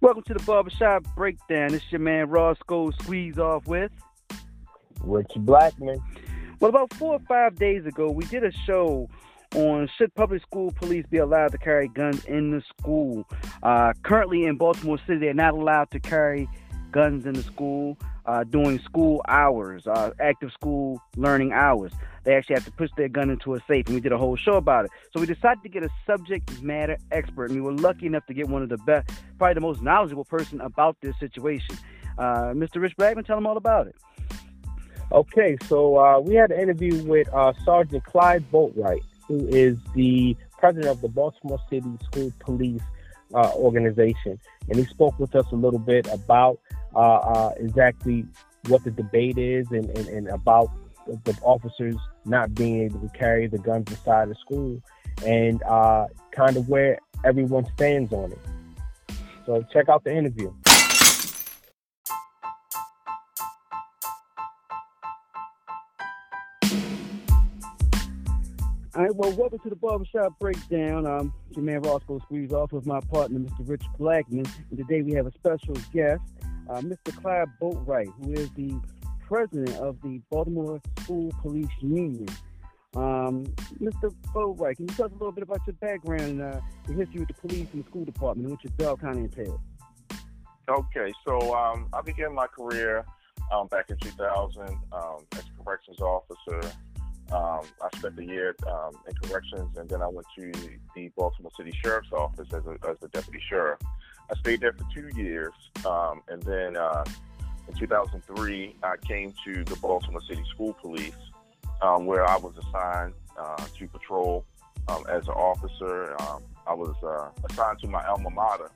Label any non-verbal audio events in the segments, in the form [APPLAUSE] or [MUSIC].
Welcome to the Barbershop Breakdown. This your man Roscoe Squeeze Off with Richie Blackman. Well, about four or five days ago, we did a show on should public school police be allowed to carry guns in the school. Uh, currently in Baltimore City, they're not allowed to carry guns in the school uh, during school hours, uh, active school learning hours. They actually have to push their gun into a safe, and we did a whole show about it. So we decided to get a subject matter expert, and we were lucky enough to get one of the best, probably the most knowledgeable person about this situation. Uh, Mr. Rich Blackman, tell them all about it. Okay, so uh, we had an interview with uh, Sergeant Clyde Boatwright, who is the president of the Baltimore City School Police uh, Organization, and he spoke with us a little bit about uh, uh, exactly what the debate is and, and, and about the officers not being able to carry the guns inside the school and uh, kind of where everyone stands on it. So check out the interview. All right, well, welcome to the Barbershop Breakdown. Um, your man Roscoe Squeeze off with my partner, Mr. Rich Blackman. And today we have a special guest, uh, Mr. Clyde Boatwright, who is the president of the Baltimore School Police Union. Um, Mr. Boatwright, can you tell us a little bit about your background and uh, history with the police and the school department and what your job kind of entails? Okay, so um, I began my career um, back in 2000 um, as a corrections officer. Um, I spent a year um, in corrections, and then I went to the Baltimore City Sheriff's Office as a, as a deputy sheriff. I stayed there for two years, um, and then uh, in 2003, I came to the Baltimore City School Police, um, where I was assigned uh, to patrol um, as an officer. Um, I was uh, assigned to my alma mater,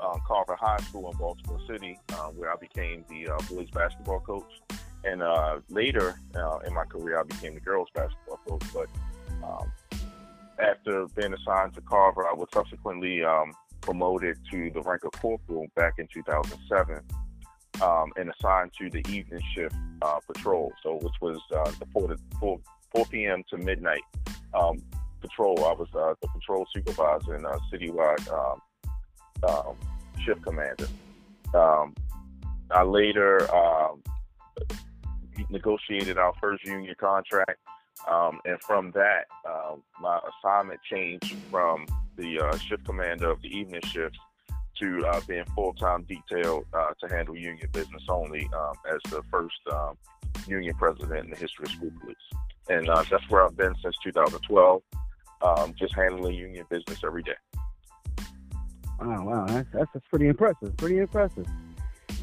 uh, Carver High School in Baltimore City, uh, where I became the uh, boys basketball coach. And uh, later in my career, I became the girls basketball coach. But um, after being assigned to Carver, I was subsequently um, promoted to the rank of corporal back in 2007 um, and assigned to the evening shift uh, patrol, so which was uh, the 4, to, 4, 4 p.m. to midnight um, patrol. I was uh, the patrol supervisor and citywide um, um, shift commander. I later negotiated our first union contract, and from that, uh, my assignment changed from the uh, shift commander of the evening shifts to uh, being full-time detailed uh, to handle union business only um, as the first um, union president in the history of school police. And uh, that's where I've been since 2012, um, just handling union business every day. Wow, wow, that's, that's pretty impressive. Pretty impressive.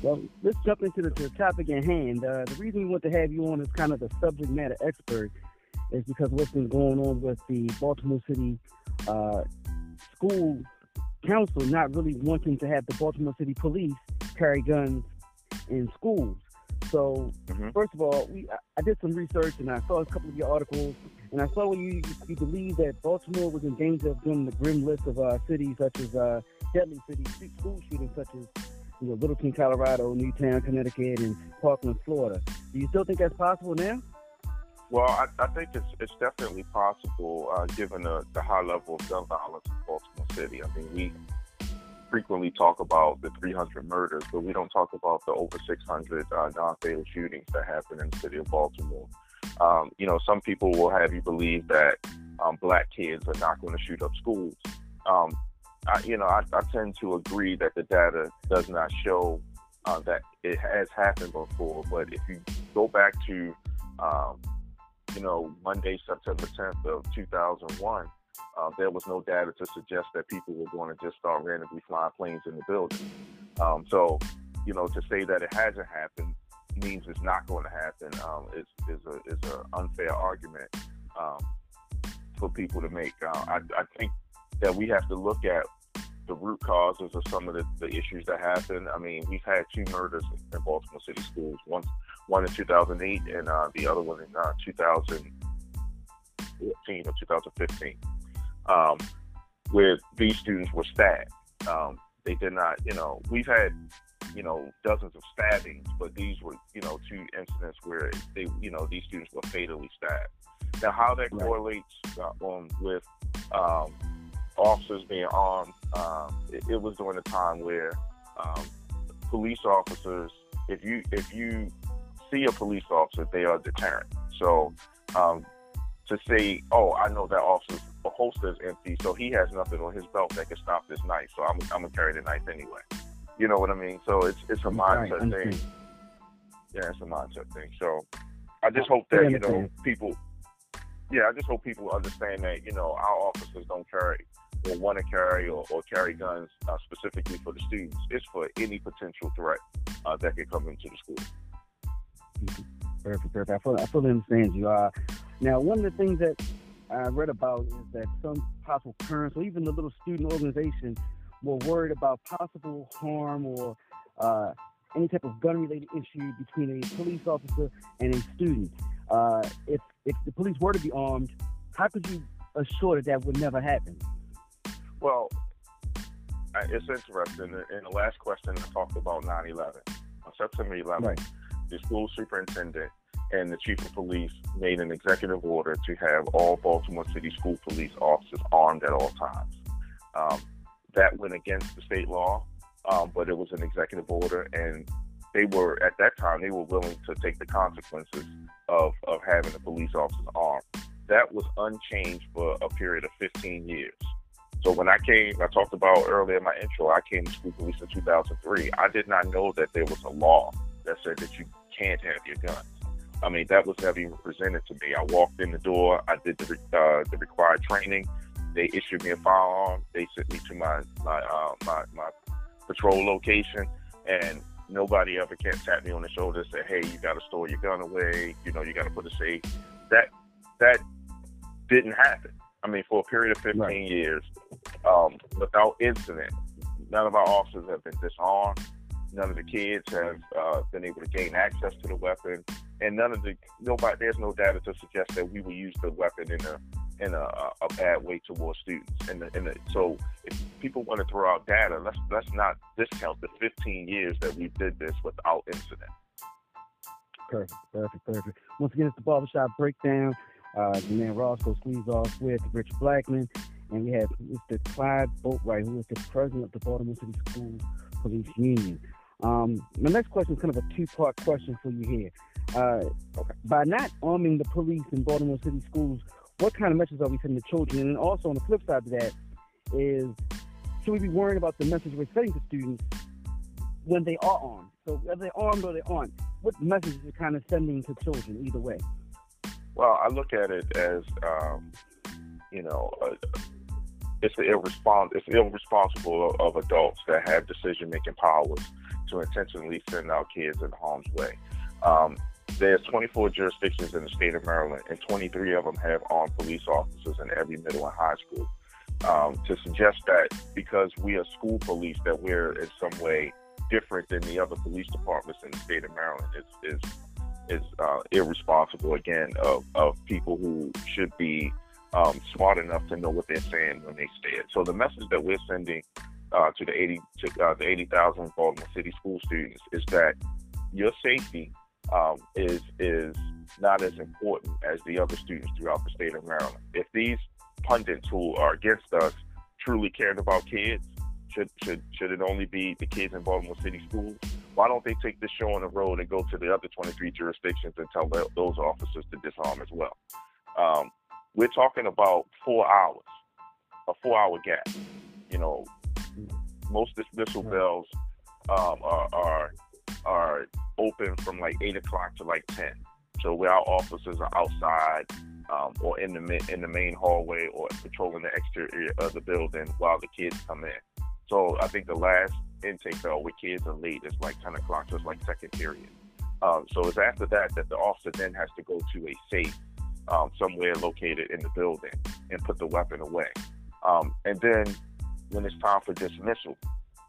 Well, let's jump into the, the topic at hand. Uh, the reason we want to have you on as kind of the subject matter expert is because what's been going on with the Baltimore City uh, school council not really wanting to have the Baltimore City Police carry guns in schools. So, mm-hmm. first of all, we I did some research and I saw a couple of your articles, and I saw where you you believe that Baltimore was in danger of doing the grim list of uh, cities such as uh, deadly cities, school shootings such as you know Littleton, Colorado, Newtown, Connecticut, and Parkland, Florida. Do you still think that's possible now? Well, I, I think it's it's definitely possible uh, given the, the high level of gun violence in Baltimore City. I mean, we frequently talk about the 300 murders, but we don't talk about the over 600 uh, non-fatal shootings that happen in the city of Baltimore. Um, you know, some people will have you believe that um, black kids are not going to shoot up schools. Um, I, you know, I, I, tend to agree that the data does not show uh, that it has happened before. But if you go back to um, you know, Monday, September 10th of 2001, uh, there was no data to suggest that people were going to just start randomly flying planes in the building. Um, so, you know, to say that it hasn't happened means it's not going to happen um, is is a is an unfair argument um, for people to make. Uh, I, I think that we have to look at the root causes of some of the, the issues that happen. I mean, we've had two murders in Baltimore City schools. One one in 2008 and uh, the other one in uh, 2014 or 2015, um, where these students were stabbed. Um, They did not, you know, we've had, you know, dozens of stabbings, but these were, you know, two incidents where they, you know, these students were fatally stabbed. Now, how that correlates uh, on with um, officers being armed, um, it, it, was during a time where um, police officers, if you if you see a police officer, they are deterrent. So um, to say, oh, I know that officer's holster is empty, so he has nothing on his belt that can stop this knife. So I'm, I'm gonna carry the knife anyway. You know what I mean? So it's it's a mindset right, thing. Yeah, it's a mindset thing. So I just hope that you know people. Yeah, I just hope people understand that you know our officers don't carry or want to carry or, or carry guns uh, specifically for the students. It's for any potential threat uh, that could come into the school. Perfect, perfect. I fully, I understand you. Uh, now, one of the things that I read about is that some possible parents or even the little student organization were worried about possible harm or uh, any type of gun-related issue between a police officer and a student. Uh, if if the police were to be armed, how could you assure that that would never happen? Well, it's interesting. In the last question, I talked about 9/11. On September 11th, right. the school superintendent and the chief of police made an executive order to have all Baltimore City school police officers armed at all times. Um, that went against the state law, um, but it was an executive order, and they were at that time they were willing to take the consequences of of having the police officers armed. That was unchanged for a period of 15 years. So when I came, I talked about earlier in my intro, I came to school police in 2003. I did not know that there was a law that said that you can't have your guns. I mean, that was never even presented to me. I walked in the door. I did the uh, the required training. They issued me a firearm. They sent me to my my uh, my, my patrol location, and nobody ever can tap me on the shoulder and say, "Hey, you got to store your gun away. You know, you got to put a safe." That that didn't happen. I mean, for a period of 15 right. years, um, without incident, none of our officers have been disarmed. None of the kids have uh, been able to gain access to the weapon and none of the nobody there's no data to suggest that we will use the weapon in a in a, a bad way towards students. And, the, and the, so, if people want to throw out data, let's let's not discount the 15 years that we did this without incident. Perfect, perfect, perfect. Once again, it's the barbershop breakdown. Uh, the man Roscoe squeeze off with Rich Blackman, and we have Mr. Clyde Boatwright, who is the president of the Baltimore City School Police Union. Um, my next question is kind of a two-part question for you here. Uh, by not arming the police in Baltimore City schools, what kind of message are we sending to children? And also on the flip side of that is, should we be worried about the message we're sending to students when they are armed? So whether they're armed or they aren't, what message is it kind of sending to children either way? Well, I look at it as, um, you know, uh, it's irrespons- it's irresponsible of, of adults that have decision making powers to intentionally send our kids in harm's way. Um, there's 24 jurisdictions in the state of Maryland, and 23 of them have armed police officers in every middle and high school. Um, to suggest that because we are school police, that we're in some way different than the other police departments in the state of Maryland is is is uh, irresponsible again of, of people who should be um, smart enough to know what they're saying when they say it. So the message that we're sending uh, to the 80 to uh, the 80,000 Baltimore City school students is that your safety um, is is not as important as the other students throughout the state of Maryland. If these pundits who are against us truly cared about kids, should should should it only be the kids in Baltimore City schools? Why don't they take this show on the road and go to the other 23 jurisdictions and tell those officers to disarm as well? Um, we're talking about four hours, a four-hour gap. You know, most dismissal bells um, are, are are open from like eight o'clock to like ten. So where our officers are outside um, or in the in the main hallway or patrolling the exterior of the building while the kids come in. So I think the last intake bell where kids are late It's like ten o'clock, so it's like second period. Um, so it's after that that the officer then has to go to a safe um, somewhere located in the building and put the weapon away. Um, and then when it's time for dismissal,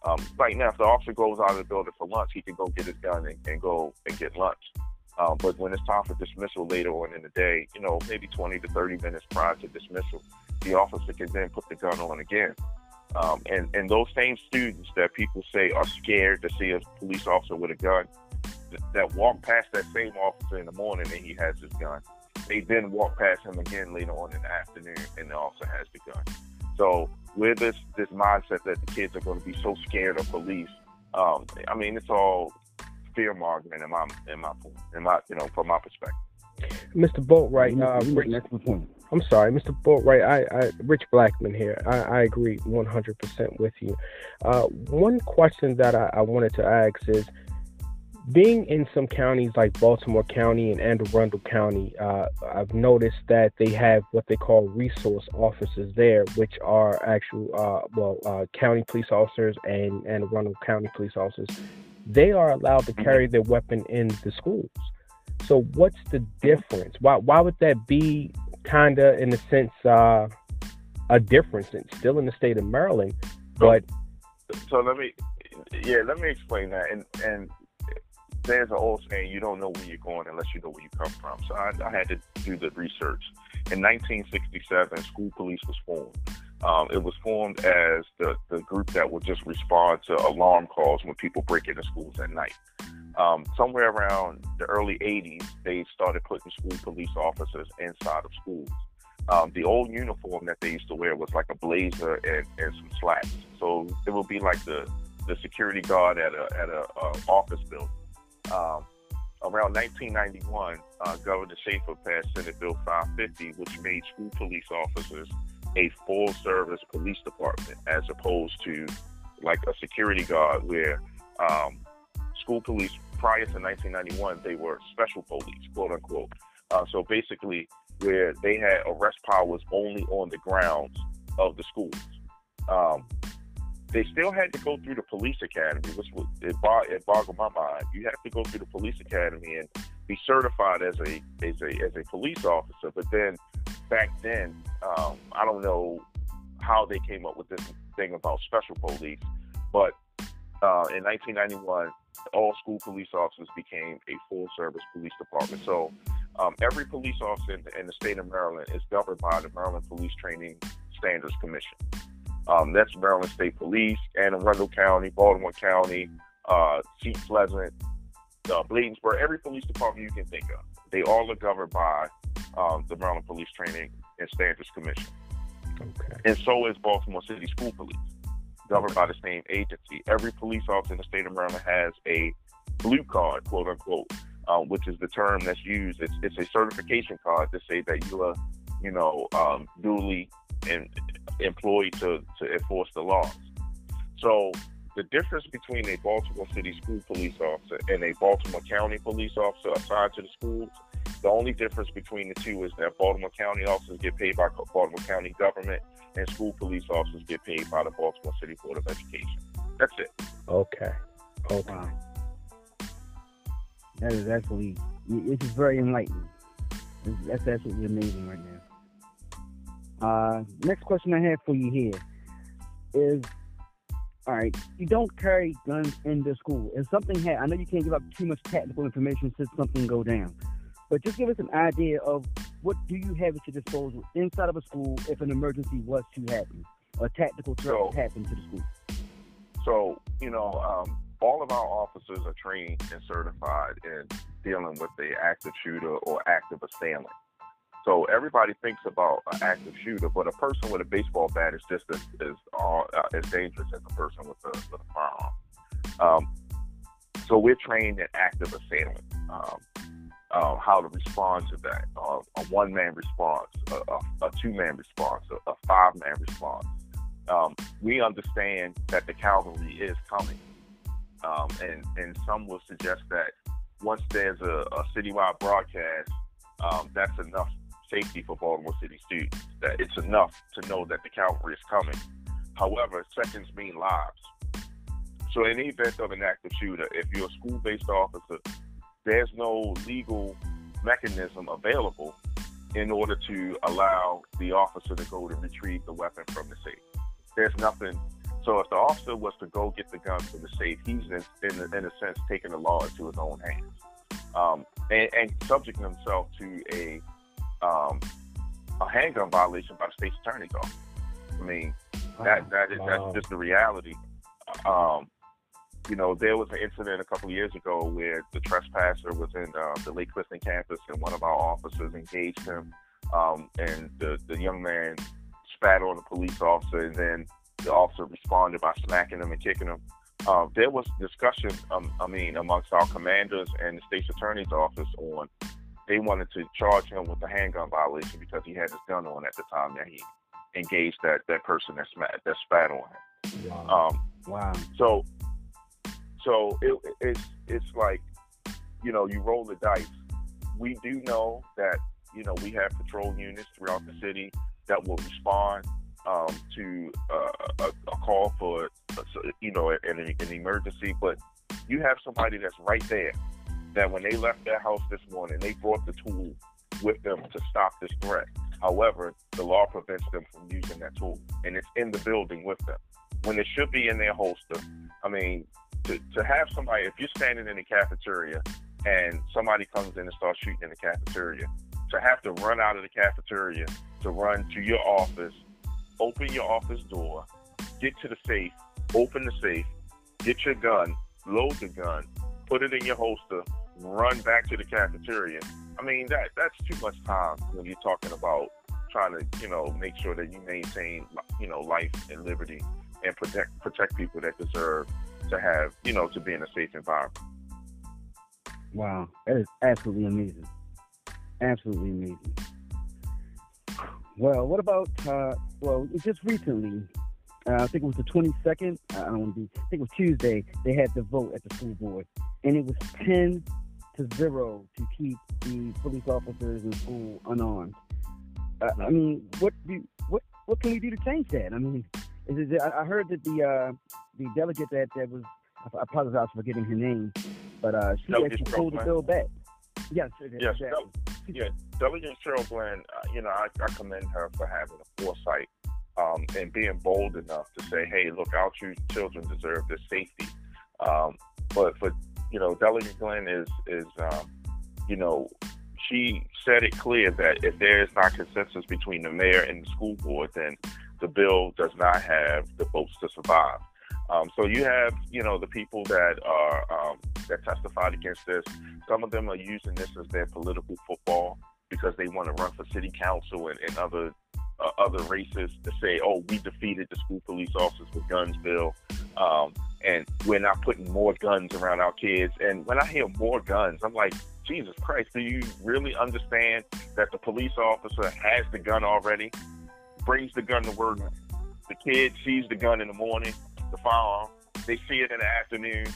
um, right now, if the officer goes out of the building for lunch, he can go get his gun and, and go and get lunch. Um, but when it's time for dismissal later on in the day, you know, maybe 20 to 30 minutes prior to dismissal, the officer can then put the gun on again Um, and, and those same students that people say are scared to see a police officer with a gun, th- that walk past that same officer in the morning and he has his gun. They then walk past him again later on in the afternoon and the officer has the gun. So with this this mindset that the kids are going to be so scared of police, um, I mean it's all fear mongering in my in my in my you know from my perspective. Mr. Boatwright, uh, Rich, that's the point. I'm sorry, Mr. Boatwright. I, I, Rich Blackman here. I, I agree 100% with you. Uh, one question that I, I wanted to ask is, being in some counties like Baltimore County and Anne Arundel County, uh, I've noticed that they have what they call resource officers there, which are actual, uh, well, uh, county police officers and Anne Arundel County police officers. They are allowed to carry their weapon in the schools. So, what's the difference? Why, why would that be kind of, in a sense, uh, a difference? It's still in the state of Maryland, but. So, let me, yeah, let me explain that. And, and, there's an old saying, you don't know where you're going unless you know where you come from. So I, I had to do the research. In 1967, school police was formed. Um, it was formed as the, the group that would just respond to alarm calls when people break into schools at night. Um, somewhere around the early 80s, they started putting school police officers inside of schools. Um, the old uniform that they used to wear was like a blazer and, and some slacks. So it would be like the, the security guard at a at a, a office building. Um, around 1991, uh, Governor Schaefer passed Senate Bill 550, which made school police officers a full service police department as opposed to like a security guard where um, school police prior to 1991 they were special police quote unquote uh, so basically where they had arrest powers only on the grounds of the schools um, they still had to go through the police academy, which was, it, it boggled my mind. You have to go through the police academy and be certified as a as a as a police officer. But then back then, um, I don't know how they came up with this thing about special police, but uh, in 1991, all school police officers became a full service police department. So um, every police officer in the, in the state of Maryland is governed by the Maryland Police Training Standards Commission. Um, that's Maryland State Police, Anne Arundel County, Baltimore County, uh, Seat Pleasant, uh, Bladensburg, every police department you can think of. They all are governed by um, the Maryland Police Training and Standards Commission. Okay. And so is Baltimore City School Police, governed by the same agency. Every police officer in the state of Maryland has a blue card, quote unquote, uh, which is the term that's used. It's, it's a certification card to say that you are, you know, um, duly and employed to, to enforce the laws. So the difference between a Baltimore City school police officer and a Baltimore County police officer assigned to the schools, the only difference between the two is that Baltimore County officers get paid by Baltimore County government and school police officers get paid by the Baltimore City Board of Education. That's it. Okay. Okay. Wow. That is actually, it is just very enlightening. That's absolutely amazing right now. Uh, next question I have for you here is, all right, you don't carry guns in the school. If something had, I know you can't give up too much technical information should something go down, but just give us an idea of what do you have at your disposal inside of a school if an emergency was to happen, a tactical threat so, happened to the school. So you know, um, all of our officers are trained and certified in dealing with the active shooter or active assailant. So everybody thinks about an active shooter, but a person with a baseball bat is just as as, uh, as dangerous as a person with a, with a firearm. Um, so we're trained in active assailant, um, uh, how to respond to that. Uh, a one man response, a, a, a two man response, a, a five man response. Um, we understand that the cavalry is coming, um, and and some will suggest that once there's a, a citywide broadcast, um, that's enough safety for Baltimore City students. That it's enough to know that the cavalry is coming. However, seconds mean lives. So, in the event of an active shooter, if you're a school based officer, there's no legal mechanism available in order to allow the officer to go to retrieve the weapon from the safe. There's nothing. So, if the officer was to go get the gun from the safe, he's in, in, in a sense taking the law into his own hands um, and, and subjecting himself to a um, a handgun violation by the state's attorney's office. I mean, That that is wow. that's just the reality. Um, you know, there was an incident a couple of years ago where the trespasser was in uh, the Lake Clifton campus, and one of our officers engaged him, um, and the the young man spat on the police officer, and then the officer responded by smacking him and kicking him. Uh, there was discussion, um, I mean, amongst our commanders and the state's attorney's office on they wanted to charge him with a handgun violation because he had his gun on at the time that he engaged that that person that spat that spat on him. Wow. Um, wow. So, so it, it's it's like, you know, you roll the dice. We do know that you know we have patrol units throughout the city that will respond um, to uh, a, a, call for you know an, an emergency, but you have somebody that's right there that when they left their house this morning, they brought the tool with them to stop this threat. However, the law prevents them from using that tool, and it's in the building with them when it should be in their holster. I mean, to, to have somebody, if you're standing in the cafeteria and somebody comes in and starts shooting in the cafeteria, to have to run out of the cafeteria, to run to your office, open your office door, get to the safe, open the safe, get your gun, load the gun, put it in your holster, run back to the cafeteria. I mean, that that's too much time when you're talking about trying to, you know, make sure that you maintain, you know, life and liberty and protect protect people that deserve to have, you know, to be in a safe environment. Wow, that is absolutely amazing. Absolutely amazing. Well, what about uh, well, just recently, uh, I think it was the 22nd. I don't want to be. I think it was Tuesday. They had the vote at the school board, and it was 10 to zero to keep the police officers in school unarmed. Uh, I mean, what do what what can we do to change that? I mean, I heard that the uh, the delegate that that was I apologize for getting her name, but uh, she no, actually pulled the bill back. Yes, yes, no, yeah. Delegate Cheryl Glenn, uh, you know, I, I commend her for having a foresight um, and being bold enough to say, "Hey, look, our children deserve this safety." Um, but for you know, Delegate Glenn is is um, you know, she said it clear that if there is not consensus between the mayor and the school board, then the bill does not have the votes to survive. Um, so you have, you know, the people that are um, that testified against this. Some of them are using this as their political football because they want to run for city council and, and other uh, other races to say, "Oh, we defeated the school police officers with guns bill." Um, and we're not putting more guns around our kids. And when I hear more guns, I'm like, Jesus Christ, do you really understand that the police officer has the gun already, brings the gun to work, the kid sees the gun in the morning, the firearm, they see it in the afternoon,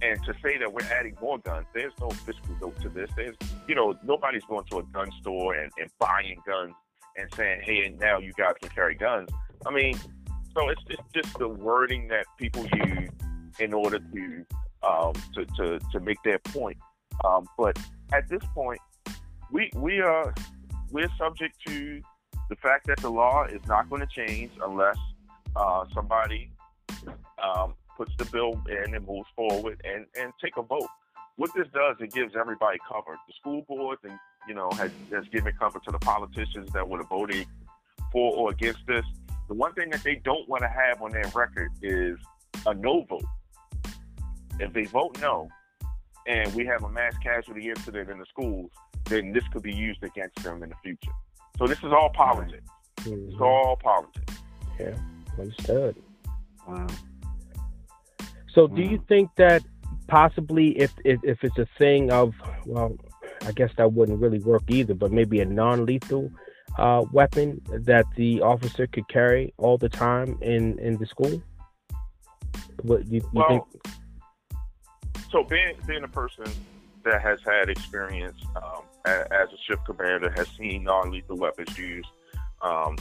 and to say that we're adding more guns, there's no fiscal note to this. There's, you know, nobody's going to a gun store and, and buying guns and saying, hey, and now you guys can carry guns. I mean, so it's, it's just the wording that people use in order to um, to, to, to make their point. Um, but at this point, we we are we're subject to the fact that the law is not going to change unless uh, somebody um, puts the bill in and moves forward and, and take a vote. What this does, it gives everybody cover. The school boards and you know has, has given cover to the politicians that would have voted for or against this. The one thing that they don't want to have on their record is a no vote. If they vote no, and we have a mass casualty incident in the schools, then this could be used against them in the future. So this is all politics. Mm-hmm. It's all politics. Yeah, understood. Wow. So, do you think that possibly, if, if if it's a thing of, well, I guess that wouldn't really work either, but maybe a non-lethal uh, weapon that the officer could carry all the time in in the school? What you, you well, think? so being being a person that has had experience um, as a shift commander, has seen non-lethal weapons used. Um,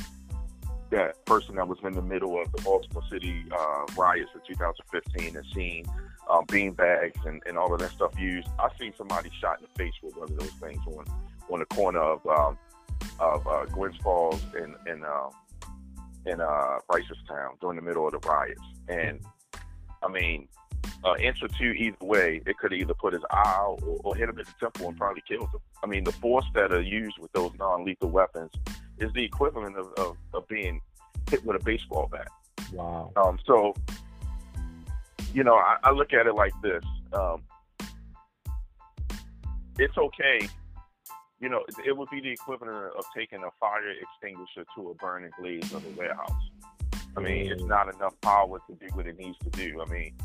that person that was in the middle of the Baltimore City uh, riots in 2015 and seen um, bean bags and, and all of that stuff used. I've seen somebody shot in the face with one of those things on on the corner of um, of uh, Falls in in uh, in uh, Reisterstown during the middle of the riots. And I mean, uh, inch or two either way, it could either put his eye out or, or hit him in the temple and probably kill him. I mean, the force that are used with those non-lethal weapons is the equivalent of, of, of being hit with a baseball bat. Wow. Um, so, you know, I, I look at it like this. Um, it's okay. You know, it would be the equivalent of taking a fire extinguisher to a burning blaze of a warehouse. I mean, it's not enough power to do what it needs to do. I mean,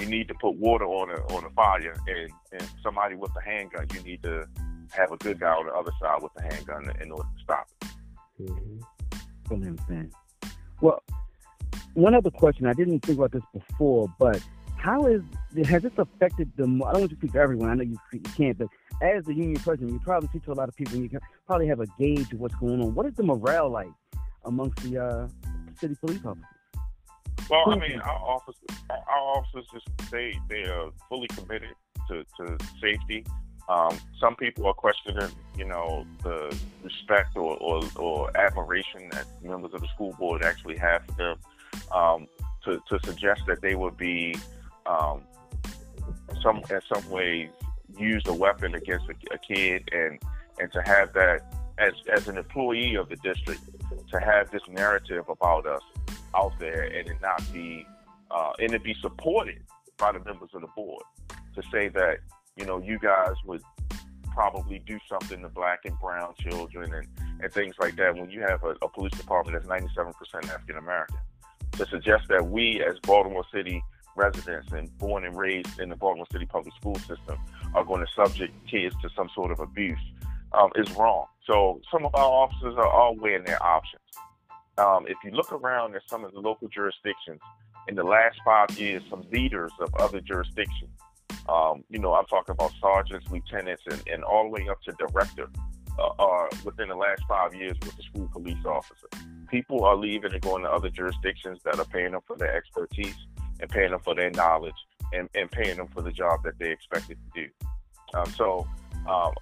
you need to put water on a on a fire, and, and somebody with a handgun, you need to have a good guy on the other side with a handgun in order to stop it. Mm-hmm. Understand. Well, one other question. I didn't think about this before, but how is has this affected the? I don't want to speak for everyone. I know you, you can't, but as the union president, you probably speak to a lot of people, and you can probably have a gauge of what's going on. What is the morale like amongst the uh, city police officers? Well, I mean, our officers, our officers just they they are fully committed to, to safety. Um, some people are questioning, you know, the respect or, or, or, admiration that members of the school board actually have for them. Um, to, to suggest that they would be um, some in some ways use a weapon against a, a kid and and to have that as as an employee of the district to have this narrative about us out there and it not be uh, and it be supported by the members of the board to say that you know you guys would probably do something to black and brown children and, and things like that when you have a, a police department that's 97% African American to suggest that we as Baltimore City residents and born and raised in the Baltimore City public school system are going to subject kids to some sort of abuse um, is wrong. So some of our officers are all weighing their options. Um, if you look around at some of the local jurisdictions, in the last five years, some leaders of other jurisdictions, um, you know, I'm talking about sergeants, lieutenants, and, and all the way up to director, uh, are within the last five years with the school police officer. People are leaving and going to other jurisdictions that are paying them for their expertise and paying them for their knowledge and, and paying them for the job that they expected to do. Um, so um,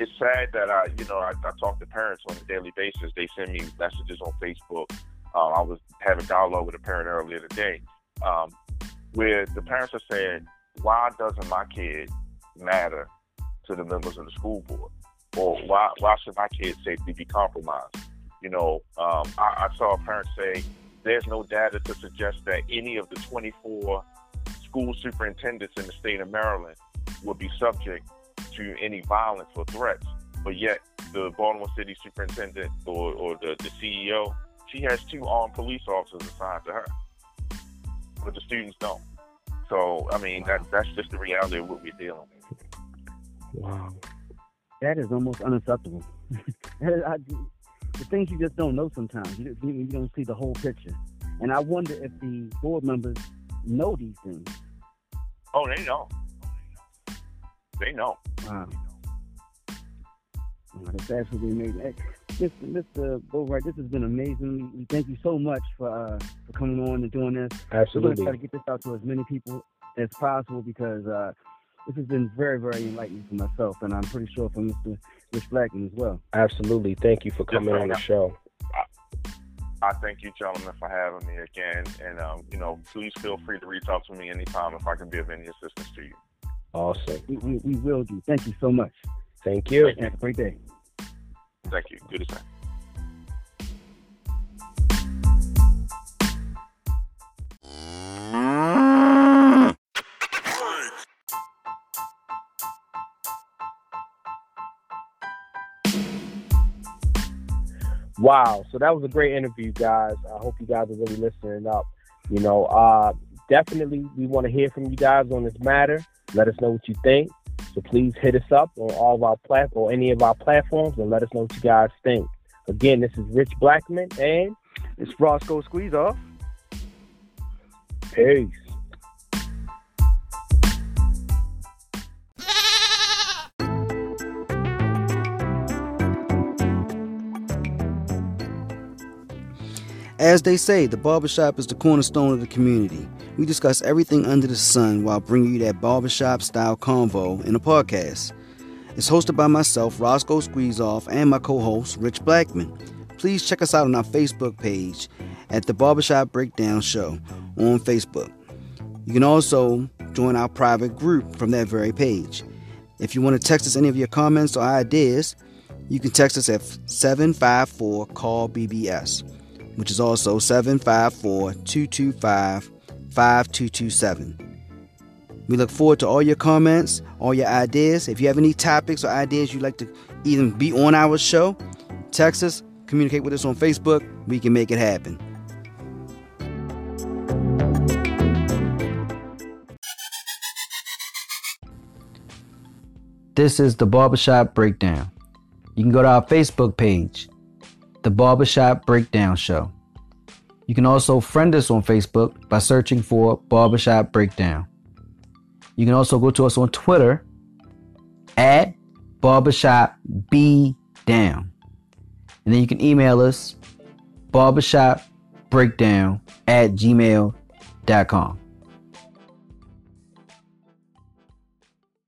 it's sad that I, you know, I, I, talk to parents on a daily basis. They send me messages on Facebook. Uh, I was having dialogue with a parent earlier today, um, where the parents are saying, "Why doesn't my kid matter to the members of the school board, or why why should my kid's safety be compromised?" You know, um, I, I saw a parent say, "There's no data to suggest that any of the 24 school superintendents in the state of Maryland would be subject to any violence or threats. But yet, the Baltimore City superintendent or, or the, the CEO, she has two armed police officers assigned to her, but the students don't. So, I mean, that that's just the reality of what we're dealing with. Wow. That is almost unacceptable. [LAUGHS] I, the things you just don't know sometimes. You, you don't see the whole picture. And I wonder if the board members know these things. Oh, they know. They know. Wow. Oh, that's absolutely amazing. Hey, Mr. Mr. Boatwright, this has been amazing. We thank you so much for uh, for coming on and doing this. Absolutely. We're going to try to get this out to as many people as possible because uh, this has been very, very enlightening for myself, and I'm pretty sure for Mr. Rich Blackman as well. Absolutely. Thank you for coming yes, on the show. I thank you, gentlemen, for having me again. And, um, you know, please feel free to reach out to me anytime if I can be of any assistance to you. Awesome. We, we, we will do. Thank you so much. Thank you. Have a great day. Thank you. Good to see. Wow. So that was a great interview, guys. I hope you guys are really listening up. You know, uh, definitely we want to hear from you guys on this matter. Let us know what you think. So please hit us up on all of our plat or any of our platforms and let us know what you guys think. Again, this is Rich Blackman and it's Roscoe Squeeze Off. Peace. As they say, the barbershop is the cornerstone of the community. We discuss everything under the sun while bringing you that barbershop style convo in a podcast. It's hosted by myself, Roscoe Squeezeoff, and my co host, Rich Blackman. Please check us out on our Facebook page at the Barbershop Breakdown Show on Facebook. You can also join our private group from that very page. If you want to text us any of your comments or ideas, you can text us at 754 CALL BBS. which is also 754 225 5227. We look forward to all your comments, all your ideas. If you have any topics or ideas you'd like to even be on our show, text us, communicate with us on Facebook. We can make it happen. This is the Barbershop Breakdown. You can go to our Facebook page, The Barbershop Breakdown Show. You can also friend us on Facebook by searching for Barbershop Breakdown. You can also go to us on Twitter at barbershop b down. And then you can email us barbershopbreakdown at gmail.com.